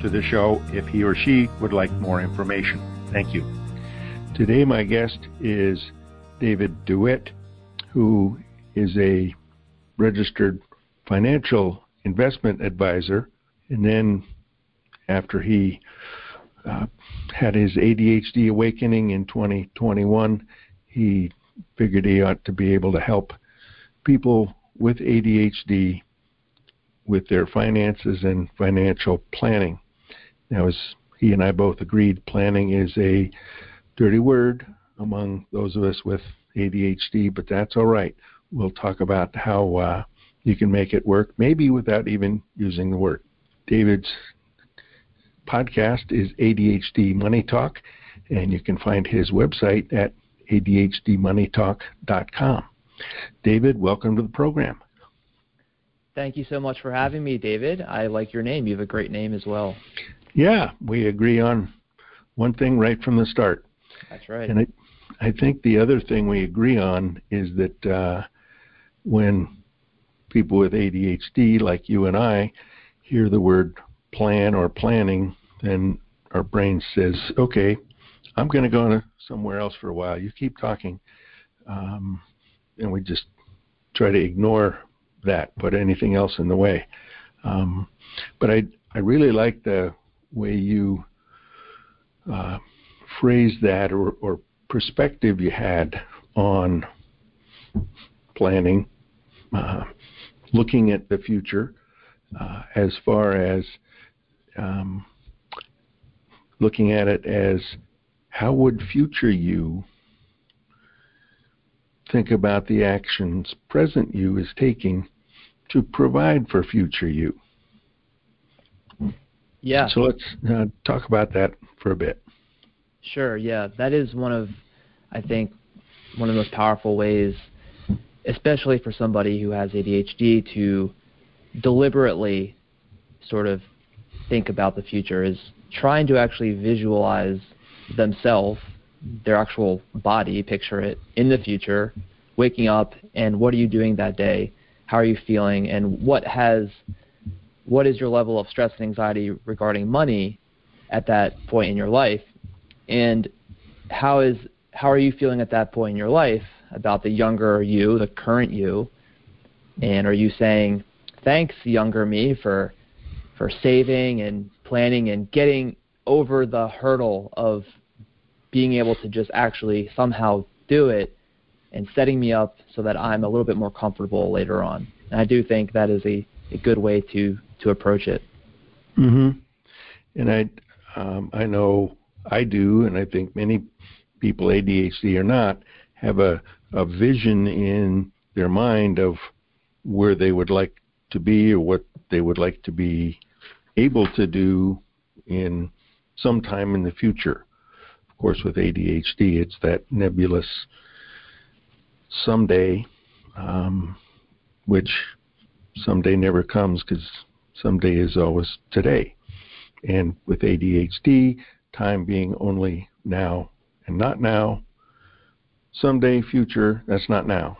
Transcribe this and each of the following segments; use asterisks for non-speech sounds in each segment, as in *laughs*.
to the show if he or she would like more information. Thank you. Today, my guest is David DeWitt, who is a registered financial investment advisor. And then, after he uh, had his ADHD awakening in 2021, he figured he ought to be able to help people with ADHD with their finances and financial planning. Now, as he and I both agreed, planning is a dirty word among those of us with ADHD, but that's all right. We'll talk about how uh, you can make it work, maybe without even using the word. David's podcast is ADHD Money Talk, and you can find his website at ADHDmoneytalk.com. David, welcome to the program. Thank you so much for having me, David. I like your name. You have a great name as well. Yeah, we agree on one thing right from the start. That's right. And I, I think the other thing we agree on is that uh, when people with ADHD, like you and I, hear the word plan or planning, then our brain says, okay, I'm going to go somewhere else for a while. You keep talking. Um, and we just try to ignore that, put anything else in the way. Um, but I, I really like the way you uh, phrase that or, or perspective you had on planning, uh, looking at the future, uh, as far as um, looking at it as how would future you think about the actions present you is taking to provide for future you? Yeah. So let's uh, talk about that for a bit. Sure. Yeah, that is one of, I think, one of the most powerful ways, especially for somebody who has ADHD, to deliberately sort of think about the future is trying to actually visualize themselves, their actual body, picture it in the future, waking up, and what are you doing that day? How are you feeling? And what has what is your level of stress and anxiety regarding money at that point in your life and how is how are you feeling at that point in your life about the younger you the current you and are you saying thanks younger me for for saving and planning and getting over the hurdle of being able to just actually somehow do it and setting me up so that I'm a little bit more comfortable later on. And I do think that is a, a good way to to approach it. Mm-hmm. And I, um, I know I do, and I think many people, ADHD or not, have a, a vision in their mind of where they would like to be or what they would like to be able to do in some time in the future. Of course, with ADHD, it's that nebulous someday, um, which someday never comes because someday is always today. And with ADHD, time being only now and not now, someday, future, that's not now.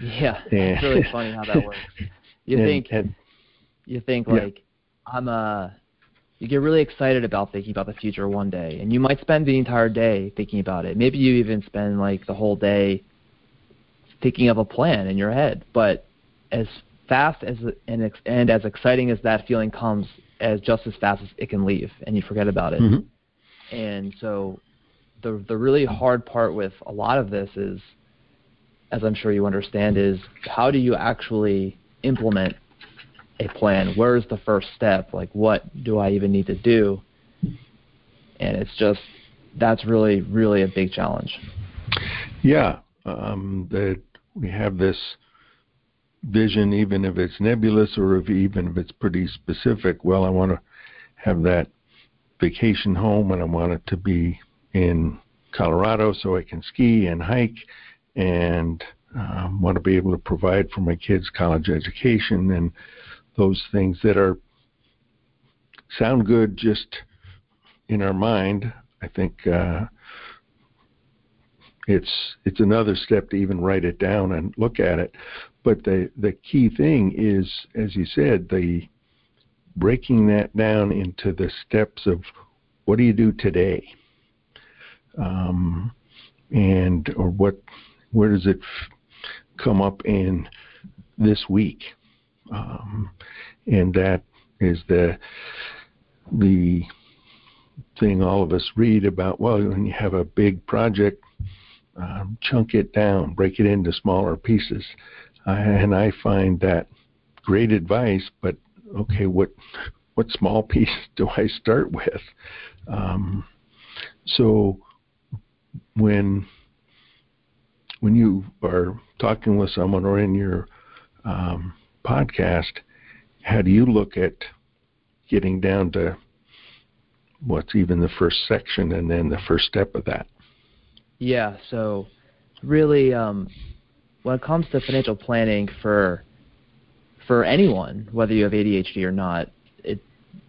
Yeah, it's really funny how that works. *laughs* You and, think and, you think yeah. like I'm a you get really excited about thinking about the future one day and you might spend the entire day thinking about it. Maybe you even spend like the whole day thinking of a plan in your head. But as fast as and, and as exciting as that feeling comes, as just as fast as it can leave, and you forget about it. Mm-hmm. And so, the the really hard part with a lot of this is, as I'm sure you understand, is how do you actually implement a plan? Where's the first step? Like, what do I even need to do? And it's just that's really really a big challenge. Yeah, um, that we have this vision, even if it's nebulous or if even if it's pretty specific. Well, I want to have that vacation home and I want it to be in Colorado so I can ski and hike and um, want to be able to provide for my kids' college education and those things that are sound good just in our mind. I think uh, it's it's another step to even write it down and look at it. But the the key thing is, as you said, the breaking that down into the steps of what do you do today, um, and or what where does it come up in this week, um, and that is the the thing all of us read about. Well, when you have a big project um, chunk it down, break it into smaller pieces. Uh, and I find that great advice, but okay, what what small piece *laughs* do I start with? Um, so when when you are talking with someone or in your um, podcast, how do you look at getting down to what's even the first section and then the first step of that? Yeah, so really, um, when it comes to financial planning for for anyone, whether you have ADHD or not, it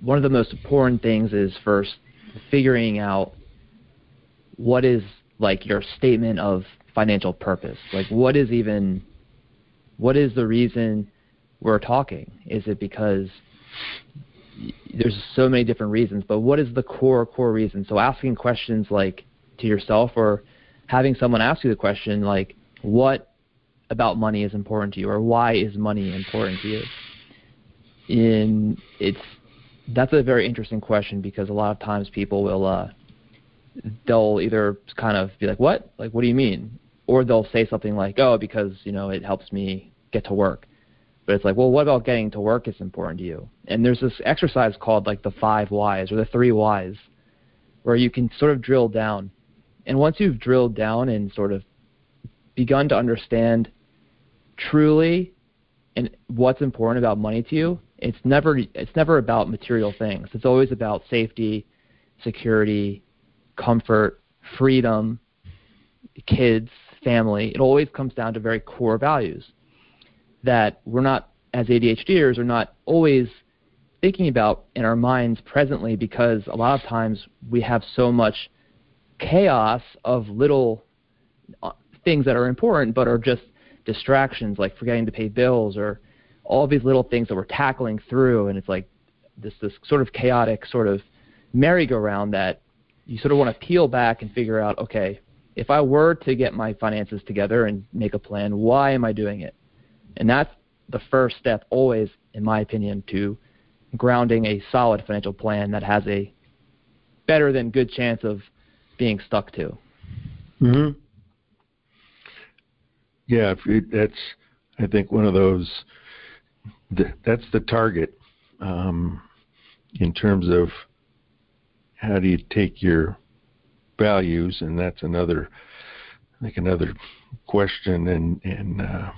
one of the most important things is first figuring out what is like your statement of financial purpose. Like, what is even what is the reason we're talking? Is it because there's so many different reasons, but what is the core core reason? So asking questions like to yourself or having someone ask you the question like, what about money is important to you, or why is money important to you? In it's that's a very interesting question because a lot of times people will uh, they'll either kind of be like, "What? Like, what do you mean?" Or they'll say something like, "Oh, because you know it helps me get to work." But it's like, well, what about getting to work is important to you? And there's this exercise called like the five whys or the three whys, where you can sort of drill down and once you've drilled down and sort of begun to understand truly and what's important about money to you, it's never it's never about material things. It's always about safety, security, comfort, freedom, kids, family. It always comes down to very core values that we're not as ADHDers are not always thinking about in our minds presently because a lot of times we have so much chaos of little uh, things that are important but are just distractions like forgetting to pay bills or all these little things that we're tackling through. And it's like this this sort of chaotic sort of merry-go-round that you sort of want to peel back and figure out okay if I were to get my finances together and make a plan why am I doing it? And that's the first step always in my opinion to grounding a solid financial plan that has a better than good chance of being stuck to. Hmm. Yeah, it, that's I think one of those. That's the target um, in terms of how do you take your values, and that's another, I think another question, and and uh,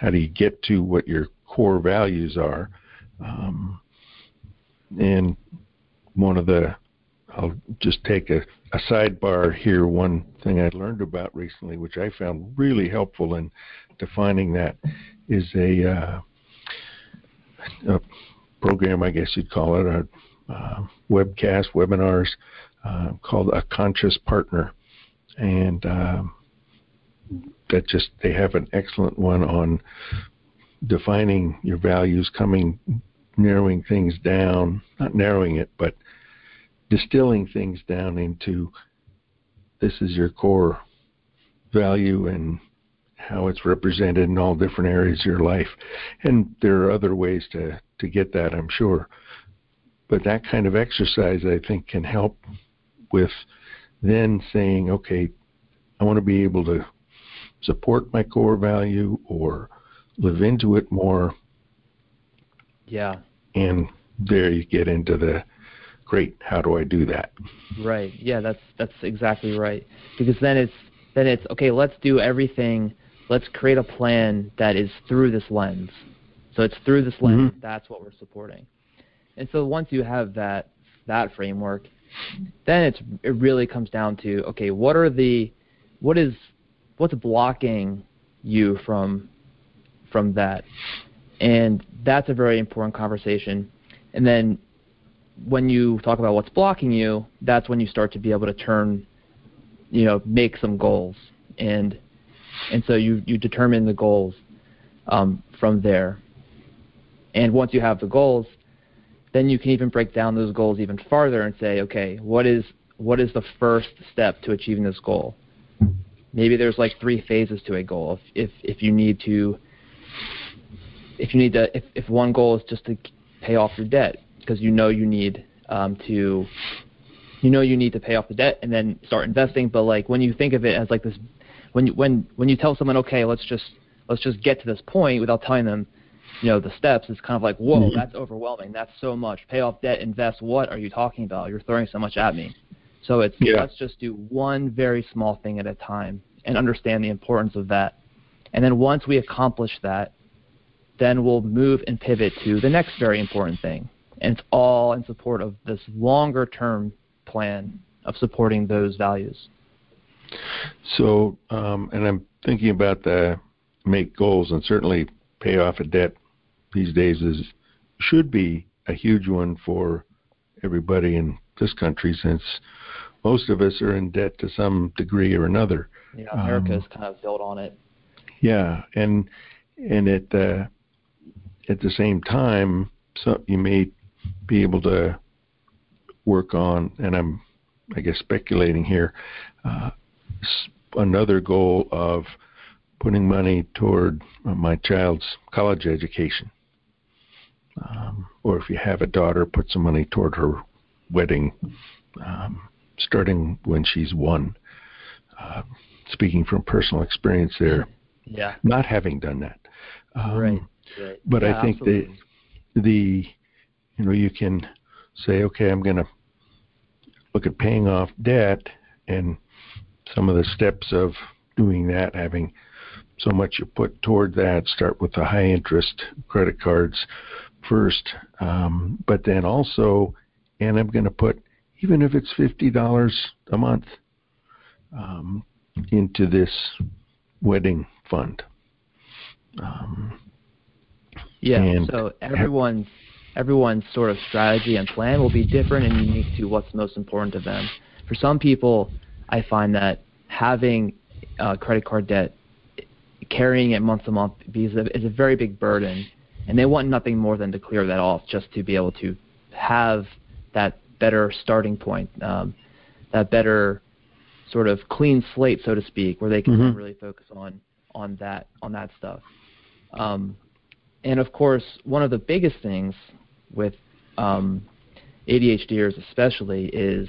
how do you get to what your core values are, um, and one of the I'll just take a, a sidebar here. One thing I learned about recently, which I found really helpful in defining that, is a, uh, a program, I guess you'd call it, a uh, webcast, webinars uh, called A Conscious Partner. And um, that just, they have an excellent one on defining your values, coming, narrowing things down, not narrowing it, but distilling things down into this is your core value and how it's represented in all different areas of your life. And there are other ways to, to get that, I'm sure. But that kind of exercise, I think, can help with then saying, okay, I want to be able to support my core value or live into it more. Yeah. And there you get into the great how do i do that? Right. Yeah that's that's exactly right. Because then it's then it's okay let's do everything. Let's create a plan that is through this lens. So it's through this lens. Mm-hmm. that's what we're supporting. And so once you have that that framework, then it's it really comes down to okay, what are the what is what's blocking you from from that, and that's a very important conversation. And then when you talk about what's blocking you, that's when you start to be able to turn, you know, make some goals, and and so you you determine the goals um, from there. And once you have the goals, then you can even break down those goals even farther and say, okay, what is what is the first step to achieving this goal? Maybe there's like three phases to a goal. If if, if you need to if you need to if, if one goal is just to pay off your debt because you know you need um, to you know you need to pay off the debt and then start investing. But like when you think of it as like this when you when when you tell someone okay let's just let's just get to this point without telling them you know the steps it's kind of like whoa mm-hmm. that's overwhelming. That's so much. Pay off debt invest. What are you talking about? You're throwing so much at me. So it's yeah. let's just do one very small thing at a time and understand the importance of that. And then once we accomplish that then we'll move and pivot to the next very important thing and it's all in support of this longer term plan of supporting those values so um, and i'm thinking about the make goals and certainly pay off a debt these days is should be a huge one for everybody in this country since most of us are in debt to some degree or another. Yeah, America's um, kind of built on it. Yeah, and and at the at the same time, so you may be able to work on, and I'm I guess speculating here, uh, another goal of putting money toward my child's college education. Um, or if you have a daughter, put some money toward her wedding, um, starting when she's one. Uh, speaking from personal experience there, yeah, not having done that. Um, right, right. But yeah, I think absolutely. the the you know you can say, okay, I'm going to look at paying off debt and some of the steps of doing that, having so much you put toward that. Start with the high interest credit cards first, um, but then also, and I'm going to put even if it's fifty dollars a month um, into this wedding fund. Um, yeah. So everyone's everyone's sort of strategy and plan will be different and unique to what's most important to them. For some people, I find that having uh, credit card debt carrying it month to month is a, is a very big burden, and they want nothing more than to clear that off just to be able to have that better starting point, um, that better sort of clean slate, so to speak, where they can mm-hmm. really focus on on that on that stuff. Um, and of course, one of the biggest things with um, ADHDers, especially, is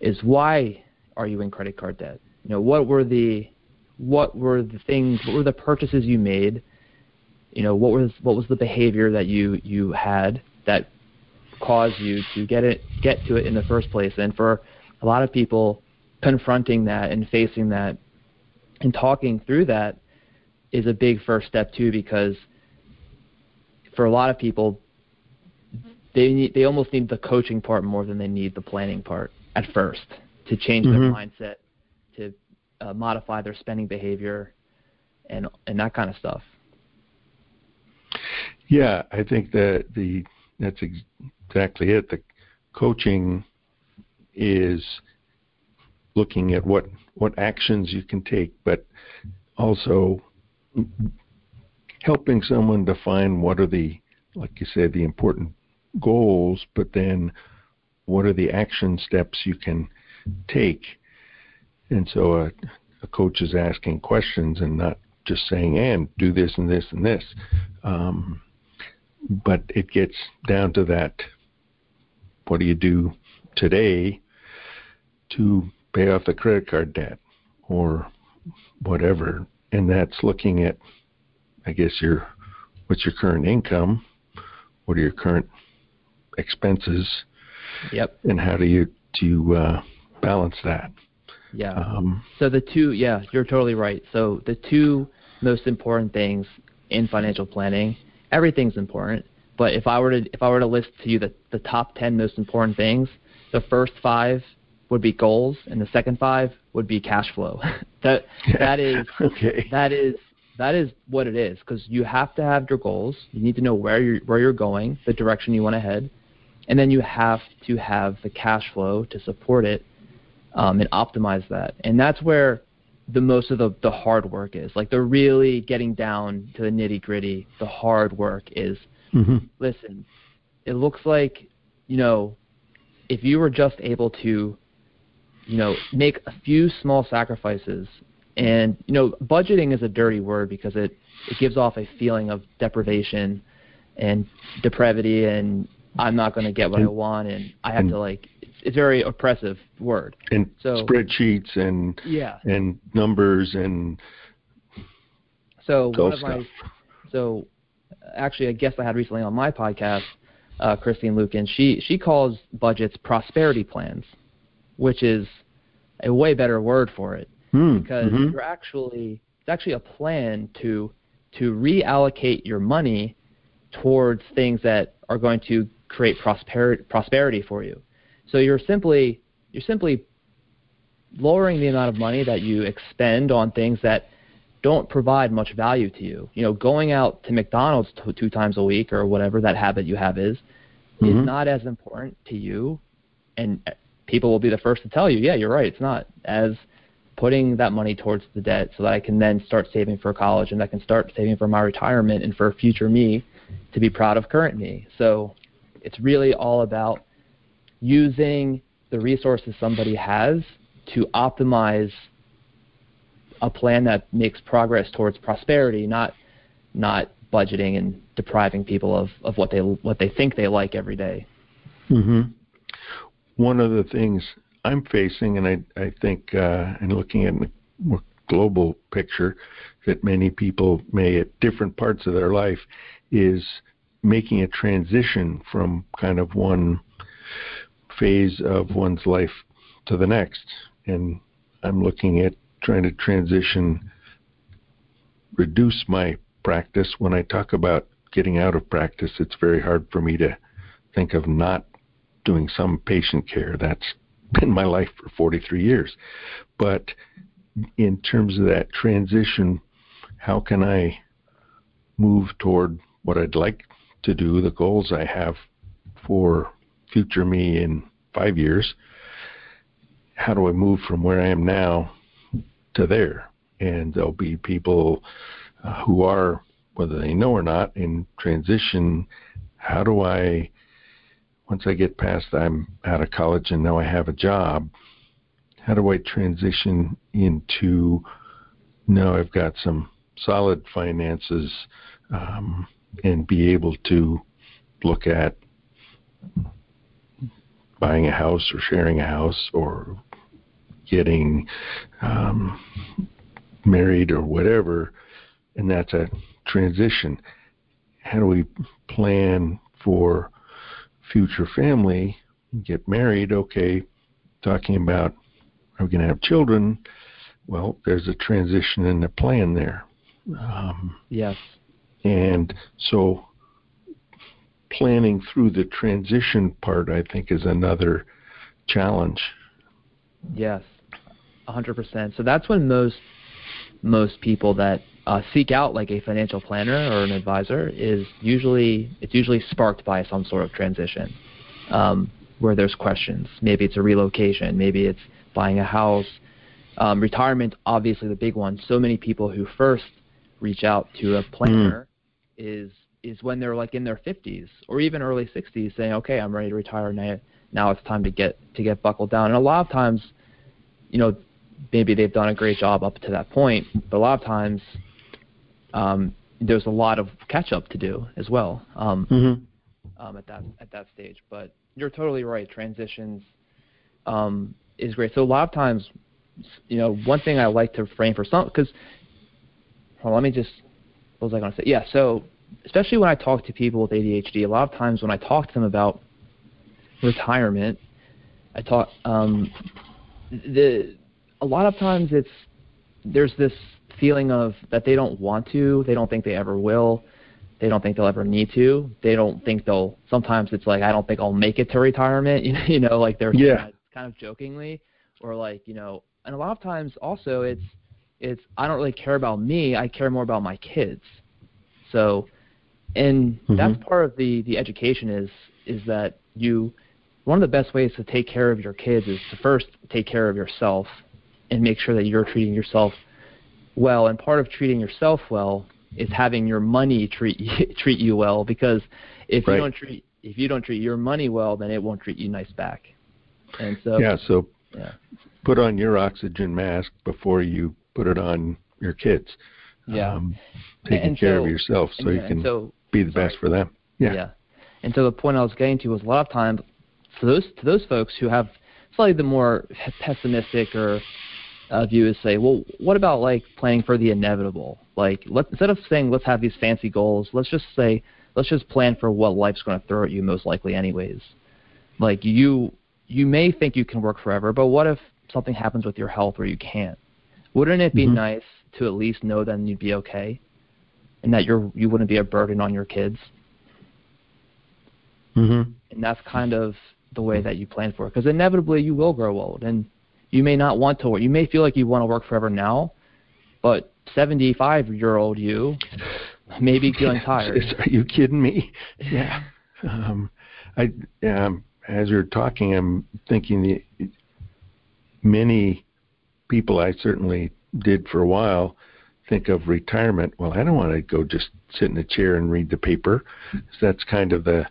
is why are you in credit card debt? You know, what were the what were the things, what were the purchases you made? You know, what was what was the behavior that you you had that caused you to get it get to it in the first place? And for a lot of people, confronting that and facing that and talking through that is a big first step too, because for a lot of people, they need they almost need the coaching part more than they need the planning part at first to change mm-hmm. their mindset to uh, modify their spending behavior and and that kind of stuff. Yeah, I think that the that's exactly it. The coaching is looking at what what actions you can take, but also helping someone define what are the like you said the important goals, but then what are the action steps you can take and so a, a coach is asking questions and not just saying, and do this and this and this. Um, but it gets down to that what do you do today to pay off the credit card debt or whatever? And that's looking at, I guess, your what's your current income? What are your current expenses? Yep. And how do you do you, uh, balance that? Yeah. Um, so the two, yeah, you're totally right. So the two most important things in financial planning, everything's important, But if I were to if I were to list to you the the top ten most important things, the first five would be goals, and the second five would be cash flow. *laughs* that that is okay. that is that is what it is because you have to have your goals. You need to know where you're where you're going, the direction you want to head, and then you have to have the cash flow to support it um, and optimize that. And that's where the most of the the hard work is. Like they're really getting down to the nitty gritty. The hard work is. Mm-hmm. Listen, it looks like you know if you were just able to you know make a few small sacrifices and you know budgeting is a dirty word because it it gives off a feeling of deprivation and depravity and I'm not going to get what I want and I have and, to like it's, it's a very oppressive word. And so, spreadsheets and yeah and numbers and so one of stuff. my so actually a guest I had recently on my podcast, uh, Christine Luken, she she calls budgets prosperity plans, which is a way better word for it Hmm, because mhm. you're actually it's actually a plan to to reallocate your money towards things that are going to create prosperity prosperity for you. So you're simply you're simply lowering the amount of money that you expend on things that don't provide much value to you. You know, going out to McDonald's t- two times a week or whatever that habit you have is Mhm. is not as important to you, and people will be the first to tell you, yeah, you're right, it's not as putting that money towards the debt so that I can then start saving for college and I can start saving for my retirement and for future me to be proud of current me. So it's really all about using the resources somebody has to optimize a plan that makes progress towards prosperity, not not budgeting and depriving people of, of what they what they think they like every day. Mm-hmm. One of the things I'm facing, and I, I think, uh, and looking at the global picture, that many people may at different parts of their life, is making a transition from kind of one phase of one's life to the next. And I'm looking at trying to transition, reduce my practice. When I talk about getting out of practice, it's very hard for me to think of not doing some patient care. That's been my life for 43 years. But in terms of that transition, how can I move toward what I'd like to do, the goals I have for future me in five years? How do I move from where I am now to there? And there'll be people uh, who are, whether they know or not, in transition. How do I once I get past I'm out of college and now I have a job, how do I transition into now I've got some solid finances um, and be able to look at buying a house or sharing a house or getting um, married or whatever, and that's a transition. How do we plan for future family, get married, okay, talking about are we going to have children? Well, there's a transition in the plan there. Um, Yes. And so planning through the transition part, I think, is another challenge. Yes. Hundred percent. So that's when most most people that uh, seek out like a financial planner or an advisor is usually it's usually sparked by some sort of transition um, where there's questions. Maybe it's a relocation. Maybe it's buying a house. Um, retirement, obviously the big one. So many people who first reach out to a planner is is when they're like in their 50s or even early 60s, saying, "Okay, I'm ready to retire now. Now it's time to get to get buckled down." And a lot of times, you know, maybe they've done a great job up to that point, but a lot of times um, there's a lot of catch up to do as well um, Mm-hmm. um, at that at that stage. But you're totally right. Transitions um, is great. So a lot of times, you know, one thing I like to frame for some because well, let me just what was I going to say? Yeah. So especially when I talk to people with ADHD, a lot of times when I talk to them about retirement, I talk um, the a lot of times it's there's this feeling of that they don't want to, they don't think they ever will. They don't think they'll ever need to. They don't think they'll. Sometimes it's like I don't think I'll make it to retirement. *laughs* You know, like they're yeah. kind of jokingly, or like you know, and a lot of times also it's it's I don't really care about me. I care more about my kids. So, and mm-hmm. that's part of the the education is is that you one of the best ways to take care of your kids is to first take care of yourself and make sure that you're treating yourself well. And part of treating yourself well is having your money treat you, *laughs* treat you well because if right. you don't treat if you don't treat your money well, then it won't treat you nice back. And so yeah, so yeah. put on your oxygen mask before you put it on your kids. Yeah, um, taking and care so, of yourself so and, you can so, be the sorry. best for them. Yeah. yeah. And so the point I was getting to was a lot of times for those to those folks who have slightly the more pessimistic or uh, view is say, well, what about like planning for the inevitable? Like, let instead of saying let's have these fancy goals, let's just say let's just plan for what life's going to throw at you most likely anyways. Like you you may think you can work forever, but what if something happens with your health where you can't? Wouldn't it be mm-hmm. nice to at least know then you'd be okay, and that you're you wouldn't be a burden on your kids? Mm-hmm. And that's kind of the way that you plan for it, because inevitably you will grow old, and you may not want to work. You may feel like you want to work forever now, but 75 year old you may be *laughs* feeling tired. Are you kidding me? Yeah. Um, I um, as you're talking, I'm thinking the many people I certainly did for a while think of retirement. Well, I don't want to go just sit in a chair and read the paper. That's kind of the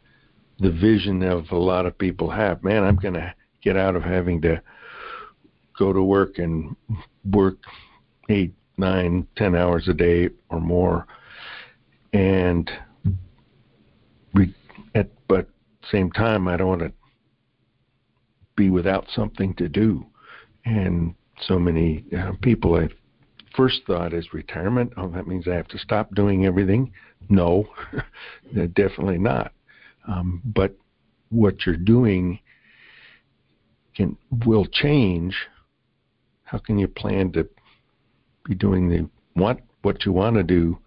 the vision of a lot of people have. Man, I'm going to get out of having to go to work and work eight, nine, ten hours a day or more, and re- at but same time, I don't want to be without something to do. And so many uh, people, I first thought is retirement. Oh, that means I have to stop doing everything. No, *laughs* definitely not. Um, but what you're doing can will change. How can you plan to be doing the what what you want to do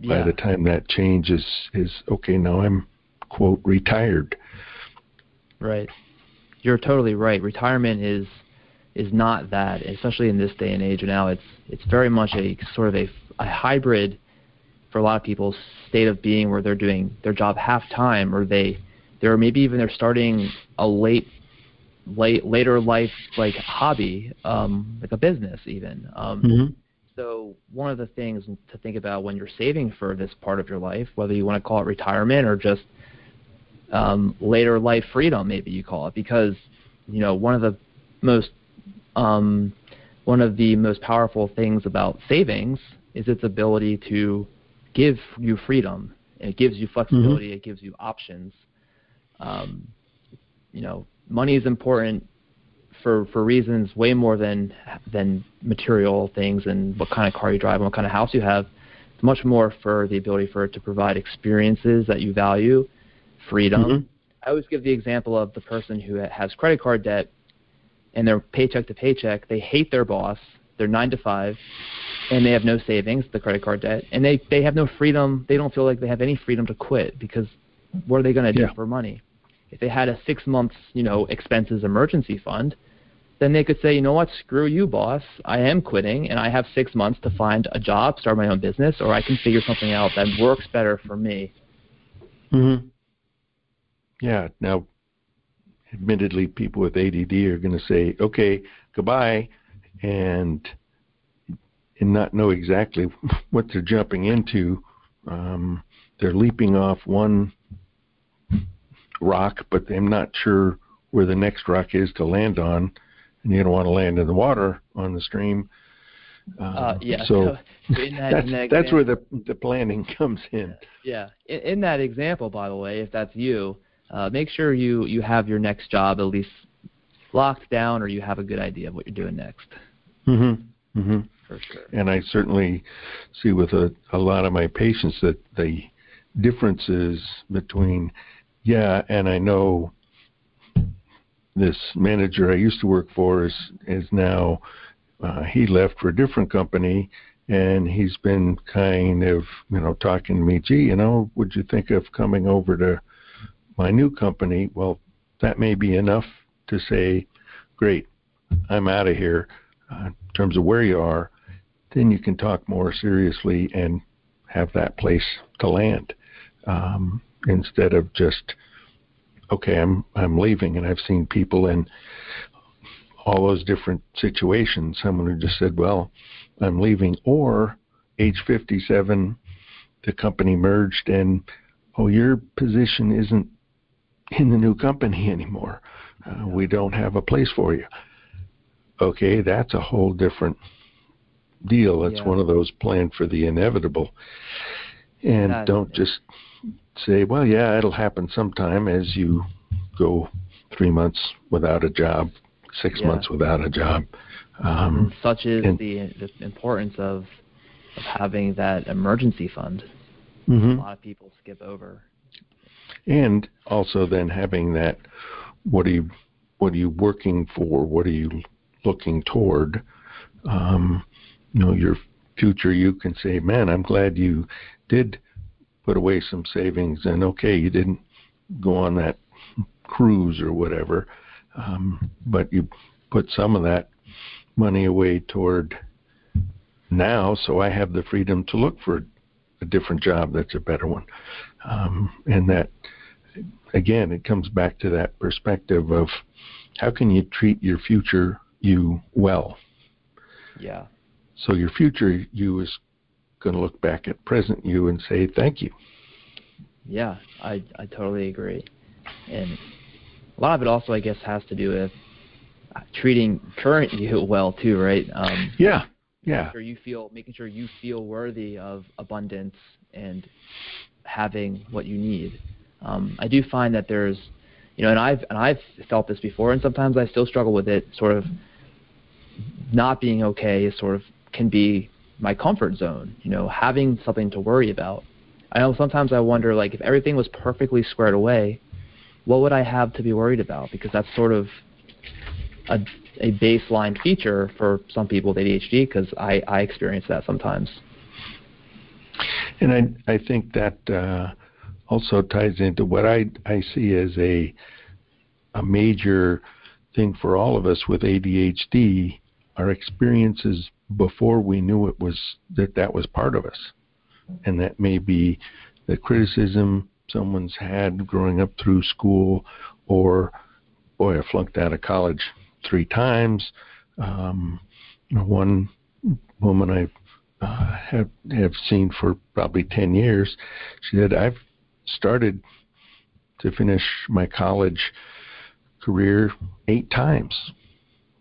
yeah. by the time that change is is okay? Now I'm quote retired. Right. You're totally right. Retirement is is not that, especially in this day and age. Now it's it's very much a sort of a, a hybrid for a lot of people state of being where they're doing their job half time or they they're maybe even they're starting a late late later life like hobby um like a business even um mm-hmm. so one of the things to think about when you're saving for this part of your life whether you want to call it retirement or just um later life freedom maybe you call it because you know one of the most um one of the most powerful things about savings is its ability to give you freedom. It gives you flexibility. Mm-hmm. It gives you options. Um, you know, money is important for for reasons way more than than material things and what kind of car you drive and what kind of house you have. It's much more for the ability for it to provide experiences that you value, freedom. Mm-hmm. I always give the example of the person who has credit card debt and they're paycheck to paycheck. They hate their boss. They're nine to five, and they have no savings, the credit card debt, and they they have no freedom. They don't feel like they have any freedom to quit because what are they going to do Yeah. for money? If they had a six months, you know, expenses emergency fund, then they could say, you know what, screw you, boss. I am quitting, and I have six months to find a job, start my own business, or I can figure something out that works better for me. Mm-hmm. Yeah. Now, admittedly, people with ADD are going to say, "Okay, goodbye," and and not know exactly *laughs* what they're jumping into. Um, they're leaping off one rock, but they're not sure where the next rock is to land on, and you don't want to land in the water on the stream. Uh, Uh, yeah. So *laughs* in that, that's that that's where the the planning *laughs* comes in. Yeah. In, in that example, by the way, if that's you, uh, make sure you you have your next job at least locked down, or you have a good idea of what you're doing next. Mm-hmm. Mm-hmm. For sure. And I certainly see with a, a lot of my patients that the differences between, yeah, and I know this manager I used to work for is is now uh, he left for a different company, and he's been kind of you know talking to me. Gee, you know, would you think of coming over to my new company? Well, that may be enough to say, great, I'm out of here. Uh, in terms of where you are, then you can talk more seriously and have that place to land um, instead of just okay, I'm I'm leaving, and I've seen people in all those different situations. Someone who just said, "Well, I'm leaving," or age 57, the company merged, and oh, your position isn't in the new company anymore. Uh, we don't have a place for you. Okay, that's a whole different deal. It's yeah. one of those planned for the inevitable. And that, don't just say, well, yeah, it'll happen sometime as you go three months without a job, six yeah. months without a job. Um, such is and, the, the importance of, of having that emergency fund. Mm-hmm. A lot of people skip over. And also then having that, what are you, what are you working for? What are you looking toward? Um, you know, your future, you can say, man, I'm glad you did put away some savings, and okay, you didn't go on that cruise or whatever, um, but you put some of that money away toward now, so I have the freedom to look for a different job that's a better one, um, and that again, it comes back to that perspective of how can you treat your future you well. Yeah. So your future you is going to look back at present you and say thank you. Yeah, I I totally agree, and a lot of it also I guess has to do with treating current *laughs* you well too, right? Um, yeah, yeah. Sure you feel making sure you feel worthy of abundance and having what you need. Um, I do find that there's, you know, and I've and I've felt this before, and sometimes I still struggle with it. Sort of not being okay is sort of can be my comfort zone. You know, having something to worry about. I know sometimes I wonder, like, if everything was perfectly squared away, what would I have to be worried about? Because that's sort of a, a baseline feature for some people with ADHD. Because I I experience that sometimes. And I I think that uh, also ties into what I I see as a a major thing for all of us with ADHD. Our experiences before we knew it was that that was part of us, and that may be the criticism someone's had growing up through school, or boy, I flunked out of college three times. Um, one woman I uh, have have seen for probably ten years, she said, "I've started to finish my college career eight times,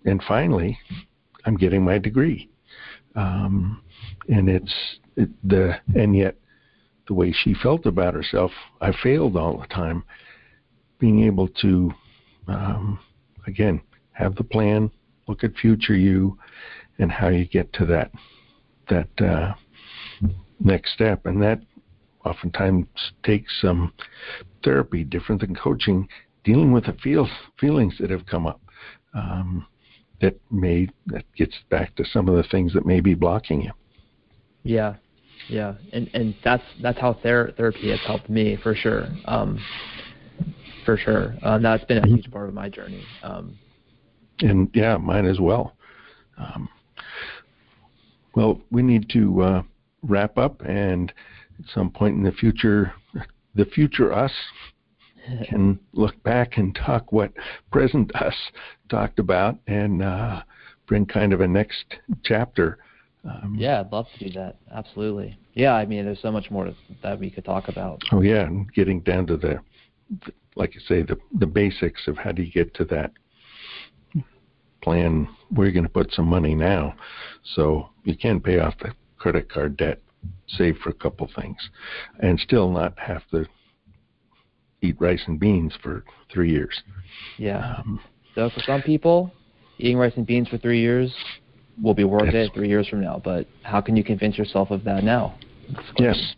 and finally, I'm getting my degree." um, and it's it, the and yet the way she felt about herself, I failed all the time. Being able to um, again have the plan, look at future you, and how you get to that that uh, next step, and that oftentimes takes some therapy, different than coaching, dealing with the feel, feelings that have come up. Um, that may that gets back to some of the things that may be blocking you. Yeah, yeah, and and that's that's how ther- therapy has helped me for sure. Um, for sure, um, that's been a huge part of my journey. Um, and yeah, mine as well. Um, well, we need to uh, wrap up, and at some point in the future, the future us can look back and talk what present us talked about and uh, bring kind of a next chapter. Um, yeah, I'd love to do that. Absolutely. Yeah, I mean, there's so much more that we could talk about. Oh yeah, and getting down to the, like you say, the the basics of how do you get to that plan. Where you're going to put some money now, so you can pay off the credit card debt, save for a couple things, and still not have to eat rice and beans for three years. Yeah. Um, so for some people, eating rice and beans for three years will be worth it three years from now. But how can you convince yourself of that now? Yes.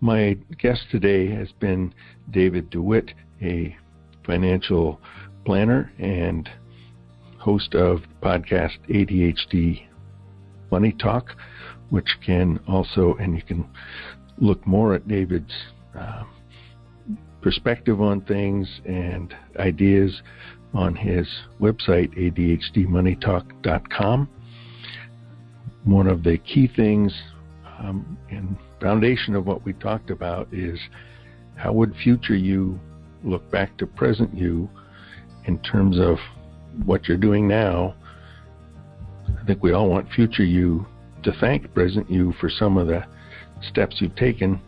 My guest today has been David DeWitt, a financial planner and host of podcast ADHD Money Talk, which can also, and you can look more at David's uh, perspective on things and ideas on his website, ADHDmoneytalk.com. One of the key things um, and foundation of what we talked about is how would future you look back to present you in terms of what you're doing now. I think we all want future you to thank present you for some of the steps you've taken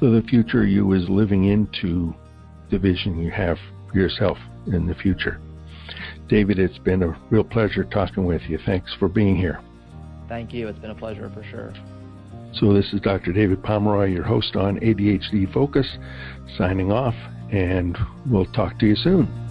so the future you is living into the vision you have for yourself in the future. David, it's been a real pleasure talking with you. Thanks for being here. Thank you. It's been a pleasure for sure. So, this is Dr. David Pomeroy, your host on ADHD Focus, signing off, and we'll talk to you soon.